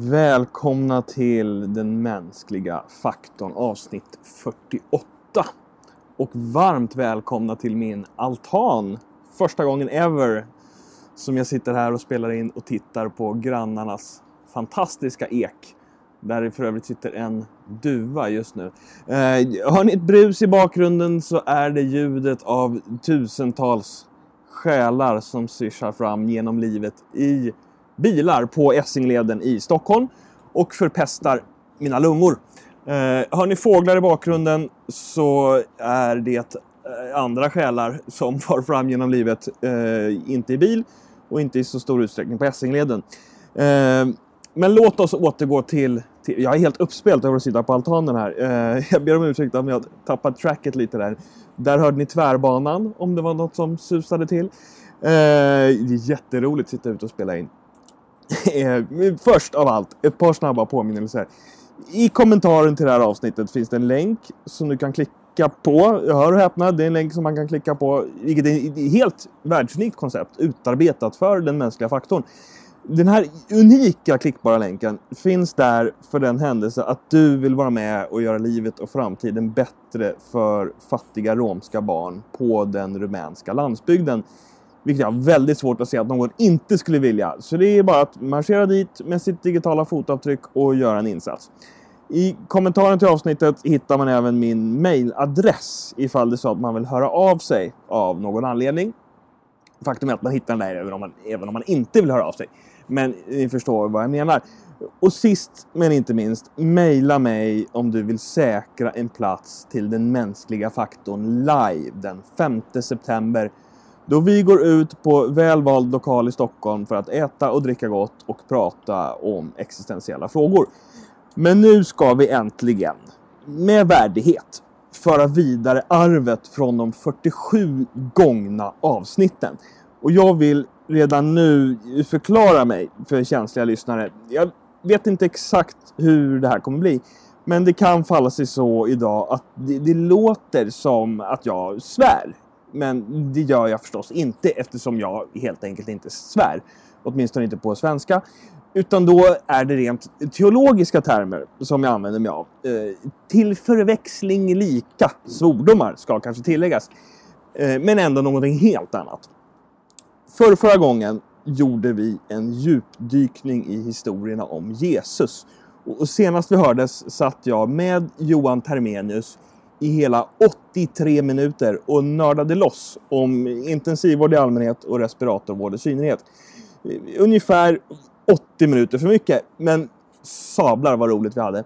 Välkomna till den mänskliga faktorn avsnitt 48. Och varmt välkomna till min altan. Första gången ever som jag sitter här och spelar in och tittar på grannarnas fantastiska ek. Där det för övrigt sitter en duva just nu. Eh, hör ni ett brus i bakgrunden så är det ljudet av tusentals själar som syrsar fram genom livet i bilar på Essingleden i Stockholm och förpestar mina lungor. Eh, hör ni fåglar i bakgrunden så är det eh, andra själar som far fram genom livet, eh, inte i bil och inte i så stor utsträckning på Essingleden. Eh, men låt oss återgå till, till, Jag är helt uppspelt över att sitta på altanen här. Eh, jag ber om ursäkt om jag tappat tracket lite där. Där hörde ni tvärbanan, om det var något som susade till. Eh, det är jätteroligt att sitta ute och spela in. Eh, först av allt, ett par snabba påminnelser. I kommentaren till det här avsnittet finns det en länk som du kan klicka på. Jag hör och häpna, det är en länk som man kan klicka på, vilket är ett helt världsunikt koncept utarbetat för den mänskliga faktorn. Den här unika klickbara länken finns där för den händelse att du vill vara med och göra livet och framtiden bättre för fattiga romska barn på den rumänska landsbygden. Vilket jag har väldigt svårt att se att någon inte skulle vilja. Så det är bara att marschera dit med sitt digitala fotavtryck och göra en insats. I kommentaren till avsnittet hittar man även min mailadress ifall det är så att man vill höra av sig av någon anledning. Faktum är att man hittar den där även om man, även om man inte vill höra av sig. Men ni förstår vad jag menar. Och sist men inte minst, mejla mig om du vill säkra en plats till den mänskliga faktorn live den 5 september då vi går ut på välvald lokal i Stockholm för att äta och dricka gott och prata om existentiella frågor. Men nu ska vi äntligen, med värdighet, föra vidare arvet från de 47 gångna avsnitten. Och jag vill redan nu förklara mig för känsliga lyssnare. Jag vet inte exakt hur det här kommer bli. Men det kan falla sig så idag att det, det låter som att jag svär men det gör jag förstås inte eftersom jag helt enkelt inte svär. Åtminstone inte på svenska. Utan då är det rent teologiska termer som jag använder mig av. Eh, till förväxling lika svordomar ska kanske tilläggas. Eh, men ändå någonting helt annat. För förra gången gjorde vi en djupdykning i historierna om Jesus. Och senast vi hördes satt jag med Johan Termenius i hela 83 minuter och nördade loss om intensivvård i allmänhet och respiratorvård i synnerhet. Ungefär 80 minuter för mycket, men sablar vad roligt vi hade.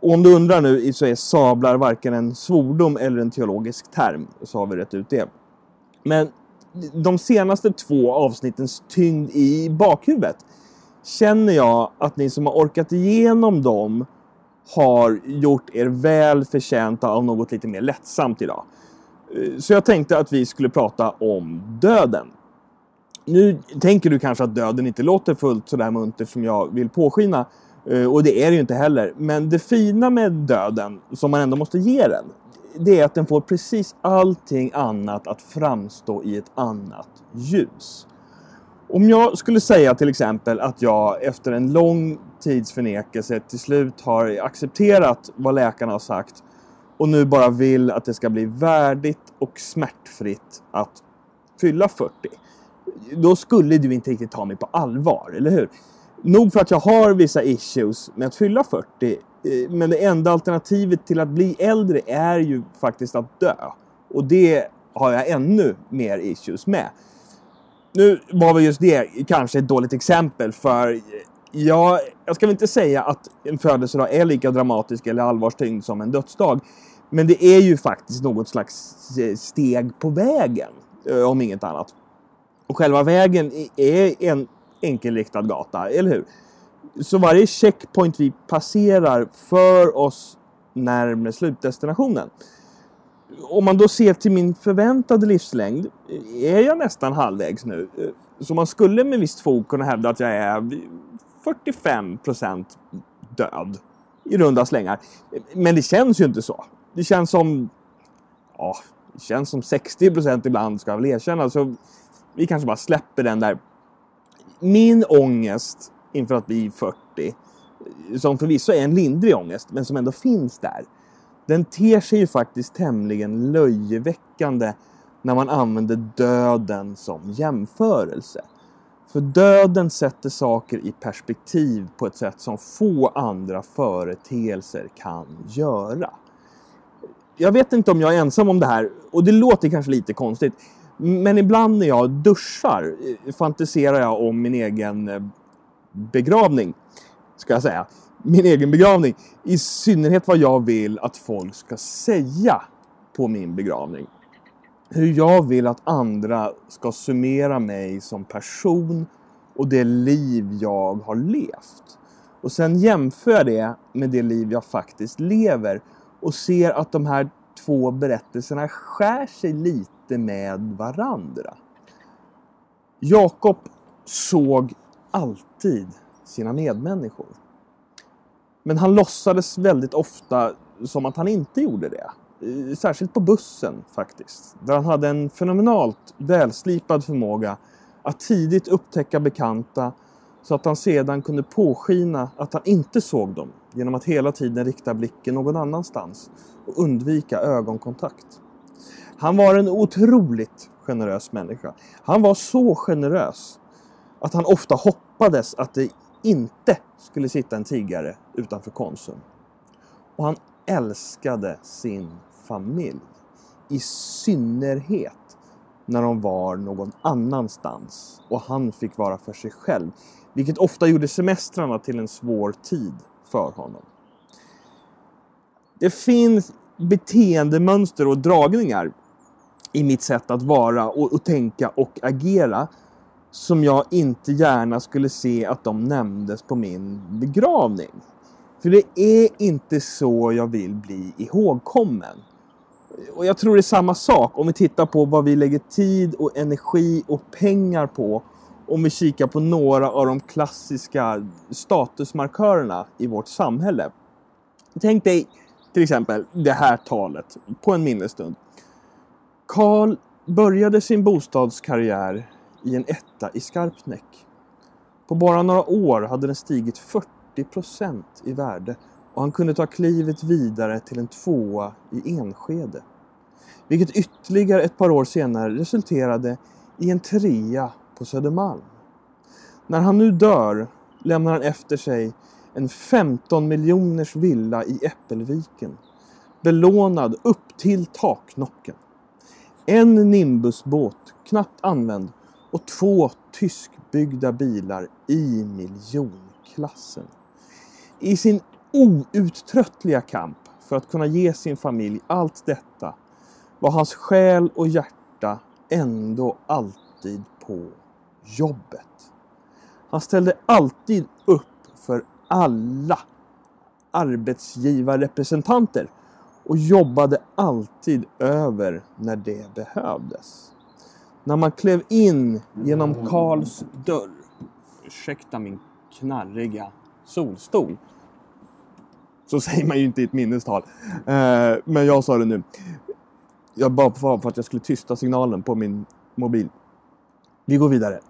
Och om du undrar nu så är sablar varken en svordom eller en teologisk term, så har vi rätt ut det. Men de senaste två avsnittens tyngd i bakhuvudet känner jag att ni som har orkat igenom dem har gjort er väl förtjänta av något lite mer lättsamt idag. Eh, så jag tänkte att vi skulle prata om döden. Nu tänker du kanske att döden inte låter fullt sådär munter som jag vill påskina. Eh, och det är det ju inte heller. Men det fina med döden, som man ändå måste ge den, det är att den får precis allting annat att framstå i ett annat ljus. Om jag skulle säga till exempel att jag efter en lång tids förnekelse till slut har accepterat vad läkarna har sagt och nu bara vill att det ska bli värdigt och smärtfritt att fylla 40. Då skulle du inte riktigt ta mig på allvar, eller hur? Nog för att jag har vissa issues med att fylla 40, eh, men det enda alternativet till att bli äldre är ju faktiskt att dö. Och det har jag ännu mer issues med. Nu var väl just det kanske ett dåligt exempel för jag, jag ska väl inte säga att en födelsedag är lika dramatisk eller allvarstyngd som en dödsdag. Men det är ju faktiskt något slags eh, steg på vägen, eh, om inget annat. Och själva vägen är en enkelriktad gata, eller hur? Så varje checkpoint vi passerar för oss närmare slutdestinationen. Om man då ser till min förväntade livslängd är jag nästan halvvägs nu. Så man skulle med visst fog kunna hävda att jag är 45 procent död i runda slängar. Men det känns ju inte så. Det känns som... Ja, det känns som 60 procent ibland ska jag väl erkänna. Så vi kanske bara släpper den där. Min ångest inför att bli 40, som förvisso är en lindrig ångest, men som ändå finns där, den ter sig ju faktiskt tämligen löjeväckande när man använder döden som jämförelse. För döden sätter saker i perspektiv på ett sätt som få andra företeelser kan göra. Jag vet inte om jag är ensam om det här och det låter kanske lite konstigt. Men ibland när jag duschar eh, fantiserar jag om min egen eh, begravning. Ska jag säga. Min egen begravning. I synnerhet vad jag vill att folk ska säga på min begravning. Hur jag vill att andra ska summera mig som person och det liv jag har levt. Och sen jämför jag det med det liv jag faktiskt lever och ser att de här två berättelserna skär sig lite med varandra. Jakob såg alltid sina medmänniskor. Men han låtsades väldigt ofta som att han inte gjorde det. Eh, särskilt på bussen faktiskt. Där han hade en fenomenalt välslipad förmåga att tidigt upptäcka bekanta så att han sedan kunde påskina att han inte såg dem genom att hela tiden rikta blicken någon annanstans och undvika ögonkontakt. Han var en otroligt generös människa. Han var så generös att han ofta hoppades att det inte skulle sitta en tiggare utanför Konsum. Och han älskade sin familj. I synnerhet när de var någon annanstans och han fick vara för sig själv. Vilket ofta gjorde semestrarna till en svår tid för honom. Det finns beteendemönster och dragningar i mitt sätt att vara och, och tänka och agera som jag inte gärna skulle se att de nämndes på min begravning. För det är inte så jag vill bli ihågkommen. Och jag tror det är samma sak om vi tittar på vad vi lägger tid och energi och pengar på. Om vi kikar på några av de klassiska statusmarkörerna i vårt samhälle. Tänk dig till exempel det här talet på en minnesstund. Karl började sin bostadskarriär i en etta i Skarpnäck. På bara några år hade den stigit 40 procent i värde och han kunde ta klivet vidare till en tvåa i Enskede. Vilket ytterligare ett par år senare resulterade i en trea på Södermalm. När han nu dör lämnar han efter sig en 15 miljoners villa i Äppelviken. Belånad upp till taknocken. En Nimbusbåt, knappt använd, och två tyskbyggda bilar i miljonklassen. I sin outtröttliga kamp för att kunna ge sin familj allt detta var hans själ och hjärta ändå alltid på jobbet. Han ställde alltid upp för alla arbetsgivarrepresentanter och jobbade alltid över när det behövdes. När man klev in genom Karls dörr, ursäkta min knarriga solstol, så säger man ju inte i ett minnestal. Eh, men jag sa det nu. Jag bara för att jag skulle tysta signalen på min mobil. Vi går vidare.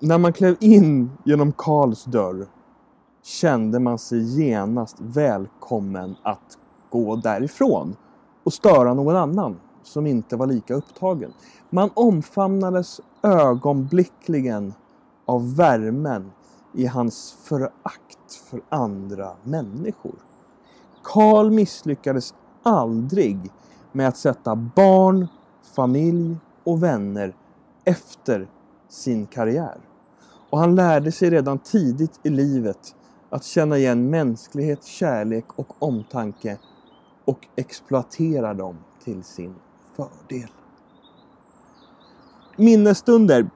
När man klev in genom Karls dörr kände man sig genast välkommen att gå därifrån och störa någon annan som inte var lika upptagen. Man omfamnades ögonblickligen av värmen i hans förakt för andra människor. Karl misslyckades aldrig med att sätta barn, familj och vänner efter sin karriär. Och han lärde sig redan tidigt i livet att känna igen mänsklighet, kärlek och omtanke och exploatera dem till sin fördel. Minnesstunder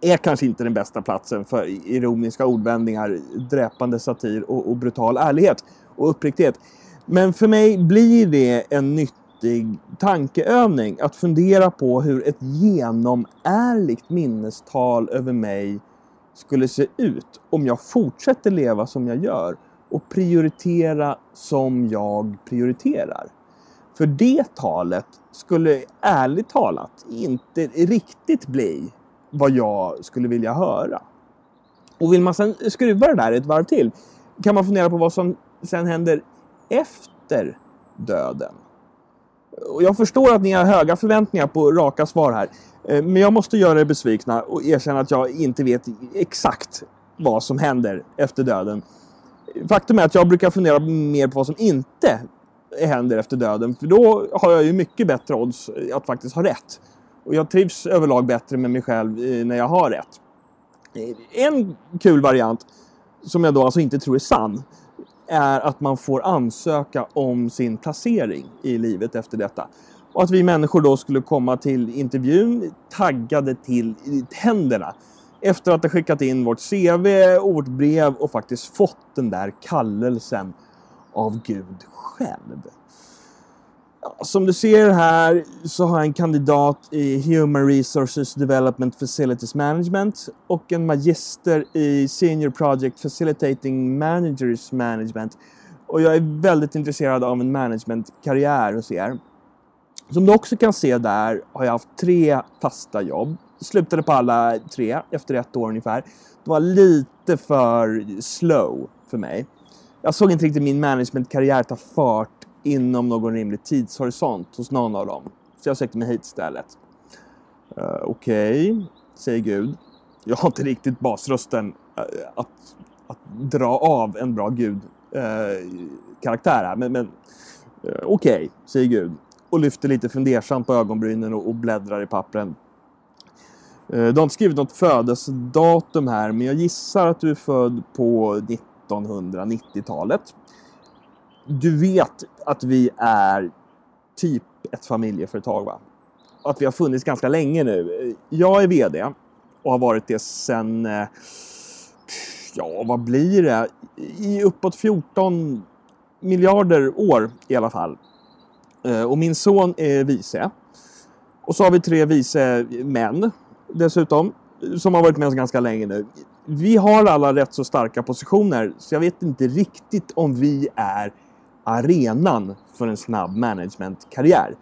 är kanske inte den bästa platsen för ironiska ordvändningar, dräpande satir och, och brutal ärlighet och uppriktighet. Men för mig blir det en nyttig tankeövning att fundera på hur ett genomärligt minnestal över mig skulle se ut om jag fortsätter leva som jag gör och prioritera som jag prioriterar. För det talet skulle ärligt talat inte riktigt bli vad jag skulle vilja höra. Och vill man sen skruva det där ett varv till kan man fundera på vad som sen händer efter döden. Och jag förstår att ni har höga förväntningar på raka svar här. Eh, men jag måste göra er besvikna och erkänna att jag inte vet exakt vad som händer efter döden. Faktum är att jag brukar fundera mer på vad som inte händer efter döden. För då har jag ju mycket bättre odds att faktiskt ha rätt. Och jag trivs överlag bättre med mig själv eh, när jag har rätt. Eh, en kul variant, som jag då alltså inte tror är sann, är att man får ansöka om sin placering i livet efter detta. Och att vi människor då skulle komma till intervjun taggade till tänderna efter att ha skickat in vårt CV och vårt brev och faktiskt fått den där kallelsen av Gud själv. Som du ser här så har jag en kandidat i Human Resources Development Facilities Management och en magister i Senior Project Facilitating Managers Management. Och jag är väldigt intresserad av en managementkarriär hos er. Som du också kan se där har jag haft tre fasta jobb. Slutade på alla tre efter ett år ungefär. Det var lite för slow för mig. Jag såg inte riktigt min managementkarriär ta fart inom någon rimlig tidshorisont hos någon av dem. Så jag sökte mig hit istället. Uh, Okej, okay, säger Gud. Jag har inte riktigt basrösten uh, att, att dra av en bra Gud-karaktär eh, uh, här. Men, men okej, okay, säger Gud. Och lyfter lite fundersamt på ögonbrynen och, och bläddrar i pappren. Du har inte skrivit något födelsedatum här, men jag gissar att du är född på 1990-talet du vet att vi är typ ett familjeföretag va? Att vi har funnits ganska länge nu. Jag är VD och har varit det sen, eh, ja vad blir det? I uppåt 14 miljarder år i alla fall. Eh, och min son är vice. Och så har vi tre vice män dessutom, som har varit med oss ganska länge nu. Vi har alla rätt så starka positioner, så jag vet inte riktigt om vi är arenan för en snabb managementkarriär.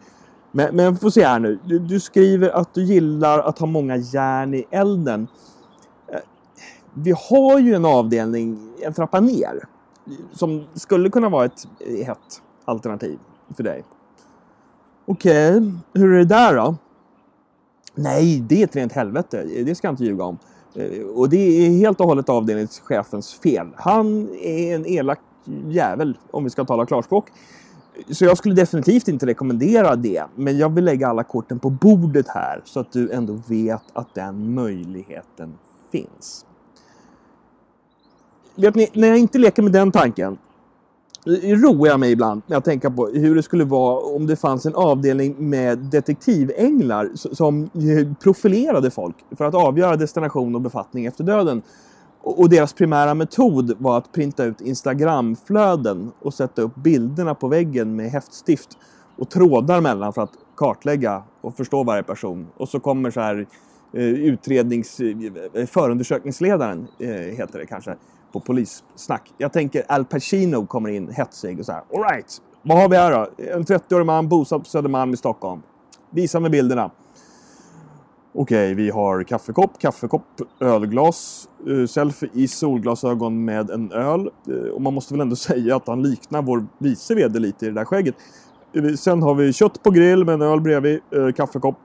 Men, men får se här nu. Du, du, skriver att du gillar att ha många järn i elden. Eh, vi har ju en avdelning en trappa ner som skulle kunna vara ett hett alternativ för dig. Okej, okay. hur är det där då? Nej, det är ett rent helvete. Det ska jag inte ljuga om. Eh, och det är helt och hållet avdelningschefens fel. Han är en elak jävel, om vi ska tala klarspråk. Så jag skulle definitivt inte rekommendera det. Men jag vill lägga alla korten på bordet här så att du ändå vet att den möjligheten finns. Vet ni, när jag inte leker med den tanken Eh, roar jag mig ibland med att tänka på hur det skulle vara om det fanns en avdelning med detektivänglar som eh, profilerade folk för att avgöra destination och befattning efter döden. Och deras primära metod var att printa ut Instagramflöden och sätta upp bilderna på väggen med häftstift och trådar mellan för att kartlägga och förstå varje person. Och så kommer så här eh, utrednings... Förundersökningsledaren, heter det kanske, på polissnack. Jag tänker Al Pacino kommer in hetsig och så här. Alright, vad har vi här då? En 30-årig man bosatt på Södermalm i Stockholm. Visa mig bilderna. Okej, vi har kaffekopp, kaffekopp, ölglas, uh, selfie i solglasögon med en öl. Uh, och man måste väl ändå säga att han liknar vår vice VD lite i det där skägget. Uh, sen har vi kött på grill med en öl bredvid, kaffekopp,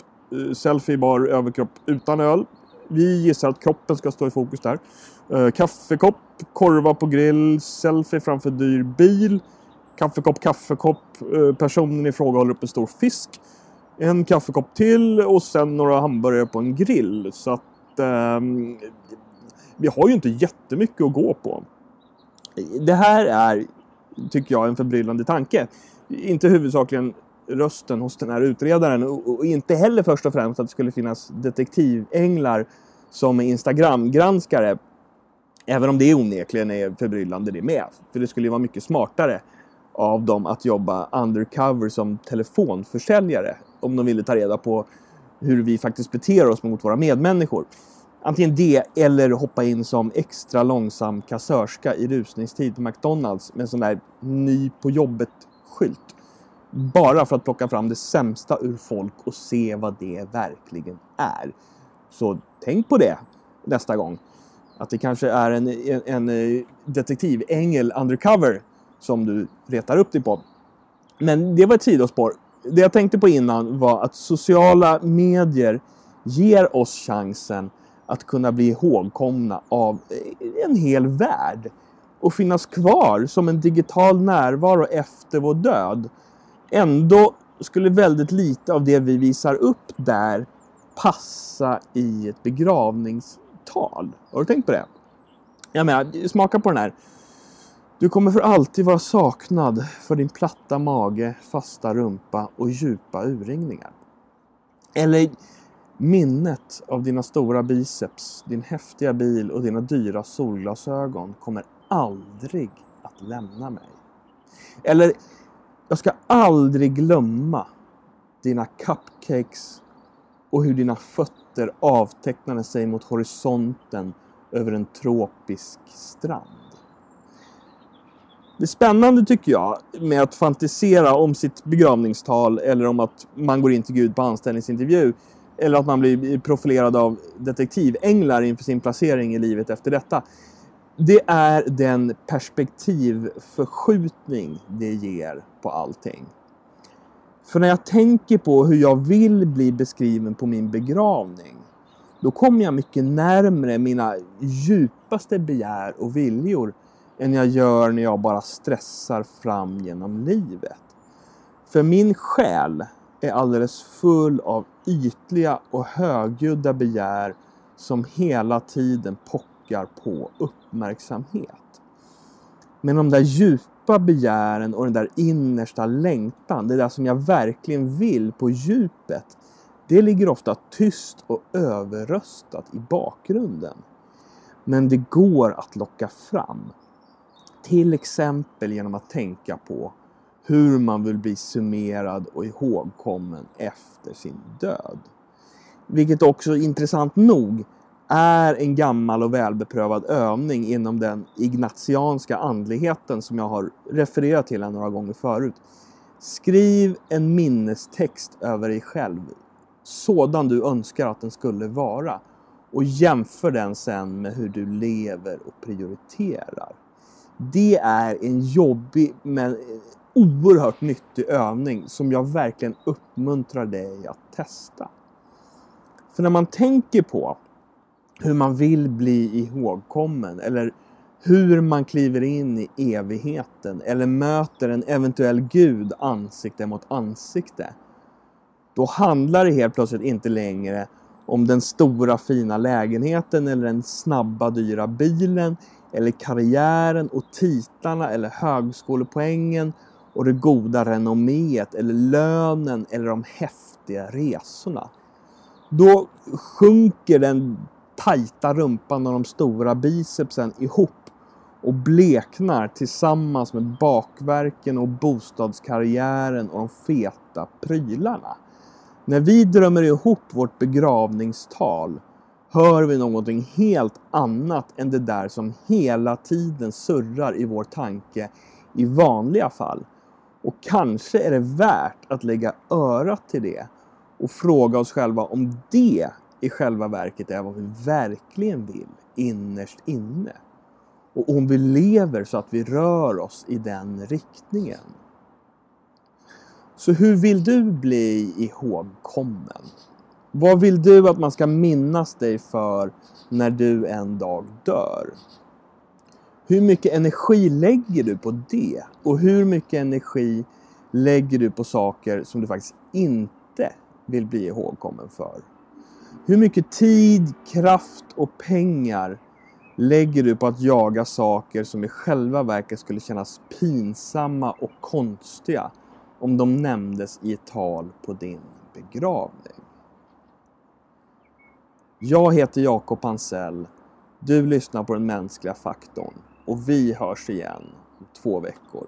selfie i bar överkropp utan öl. Vi gissar att kroppen ska stå i fokus där. Eh, kaffekopp, korva på grill, selfie framför dyr bil. Kaffekopp, kaffekopp, eh, personen i fråga håller upp en stor fisk en kaffekopp till och sen några hamburgare på en grill. Så att eh, vi har ju inte jättemycket att gå på. Det här är, tycker jag, en förbryllande tanke. Inte huvudsakligen rösten hos den här utredaren och inte heller först och främst att det skulle finnas detektivänglar som Instagram-granskare. Även om det onekligen är förbryllande det med. För det skulle ju vara mycket smartare av dem att jobba undercover som telefonförsäljare om de ville ta reda på hur vi faktiskt beter oss mot våra medmänniskor. Antingen det eller hoppa in som extra långsam kassörska i rusningstid på McDonalds med en sån där ny på jobbet-skylt. Bara för att plocka fram det sämsta ur folk och se vad det verkligen är. Så tänk på det nästa gång. Att det kanske är en, en, en detektiv, detektivängel undercover som du retar upp dig på. Men det var ett sidospår. Det jag tänkte på innan var att sociala medier ger oss chansen att kunna bli ihågkomna av eh, en hel värld och finnas kvar som en digital närvaro efter vår död. Ändå skulle väldigt lite av det vi visar upp där passa i ett begravnings tal. Har du tänkt på det? Jag menar, smaka på den här. Du kommer för alltid vara saknad för din platta mage, fasta rumpa och djupa urringningar. Eller minnet av dina stora biceps, din häftiga bil och dina dyra solglasögon kommer aldrig att lämna mig. Eller, jag ska aldrig glömma dina cupcakes och hur dina fötter avtecknade sig mot horisonten över en tropisk strand. Det spännande tycker jag med att fantisera om sitt begravningstal eller om att man går in till Gud på anställningsintervju eller att man blir profilerad av detektivänglar inför sin placering i livet efter detta. Det är den perspektivförskjutning det ger på allting. För när jag tänker på hur jag vill bli beskriven på min begravning då kommer jag mycket närmre mina djupaste begär och viljor än jag gör när jag bara stressar fram genom livet. För min själ är alldeles full av ytliga och högljudda begär som hela tiden pockar på uppmärksamhet. Men de där djupa djupa begären och den där innersta längtan, det där som jag verkligen vill på djupet, det ligger ofta tyst och överröstat i bakgrunden. Men det går att locka fram. Till exempel genom att tänka på hur man vill bli summerad och ihågkommen efter sin död. Vilket också intressant nog är en gammal och välbeprövad övning inom den ignatianska andligheten som jag har refererat till några gånger förut. Skriv en minnestext över dig själv, sådan du önskar att den skulle vara och jämför den sen med hur du lever och prioriterar. Det är en jobbig men oerhört nyttig övning som jag verkligen uppmuntrar dig att testa. För när man tänker på hur man vill bli ihågkommen eller hur man kliver in i evigheten eller möter en eventuell gud ansikte mot ansikte. Då handlar det helt plötsligt inte längre om den stora fina lägenheten eller den snabba dyra bilen eller karriären och titlarna eller högskolepoängen och det goda renomméet eller lönen eller de häftiga resorna. Då sjunker den tajta rumpan och de stora bicepsen ihop och bleknar tillsammans med bakverken och bostadskarriären och de feta prylarna. När vi drömmer ihop vårt begravningstal hör vi någonting helt annat än det där som hela tiden surrar i vår tanke i vanliga fall. Och kanske är det värt att lägga örat till det och fråga oss själva om det i själva verket är vad vi verkligen vill innerst inne. Och om vi lever så att vi rör oss i den riktningen. Så hur vill du bli ihågkommen? Vad vill du att man ska minnas dig för när du en dag dör? Hur mycket energi lägger du på det? Och hur mycket energi lägger du på saker som du faktiskt inte vill bli ihågkommen för? Hur mycket tid, kraft och pengar lägger du på att jaga saker som i själva verket skulle kännas pinsamma och konstiga om de nämndes i ett tal på din begravning? Jag heter Jakob Pansell. Du lyssnar på den mänskliga faktorn och vi hörs igen om två veckor.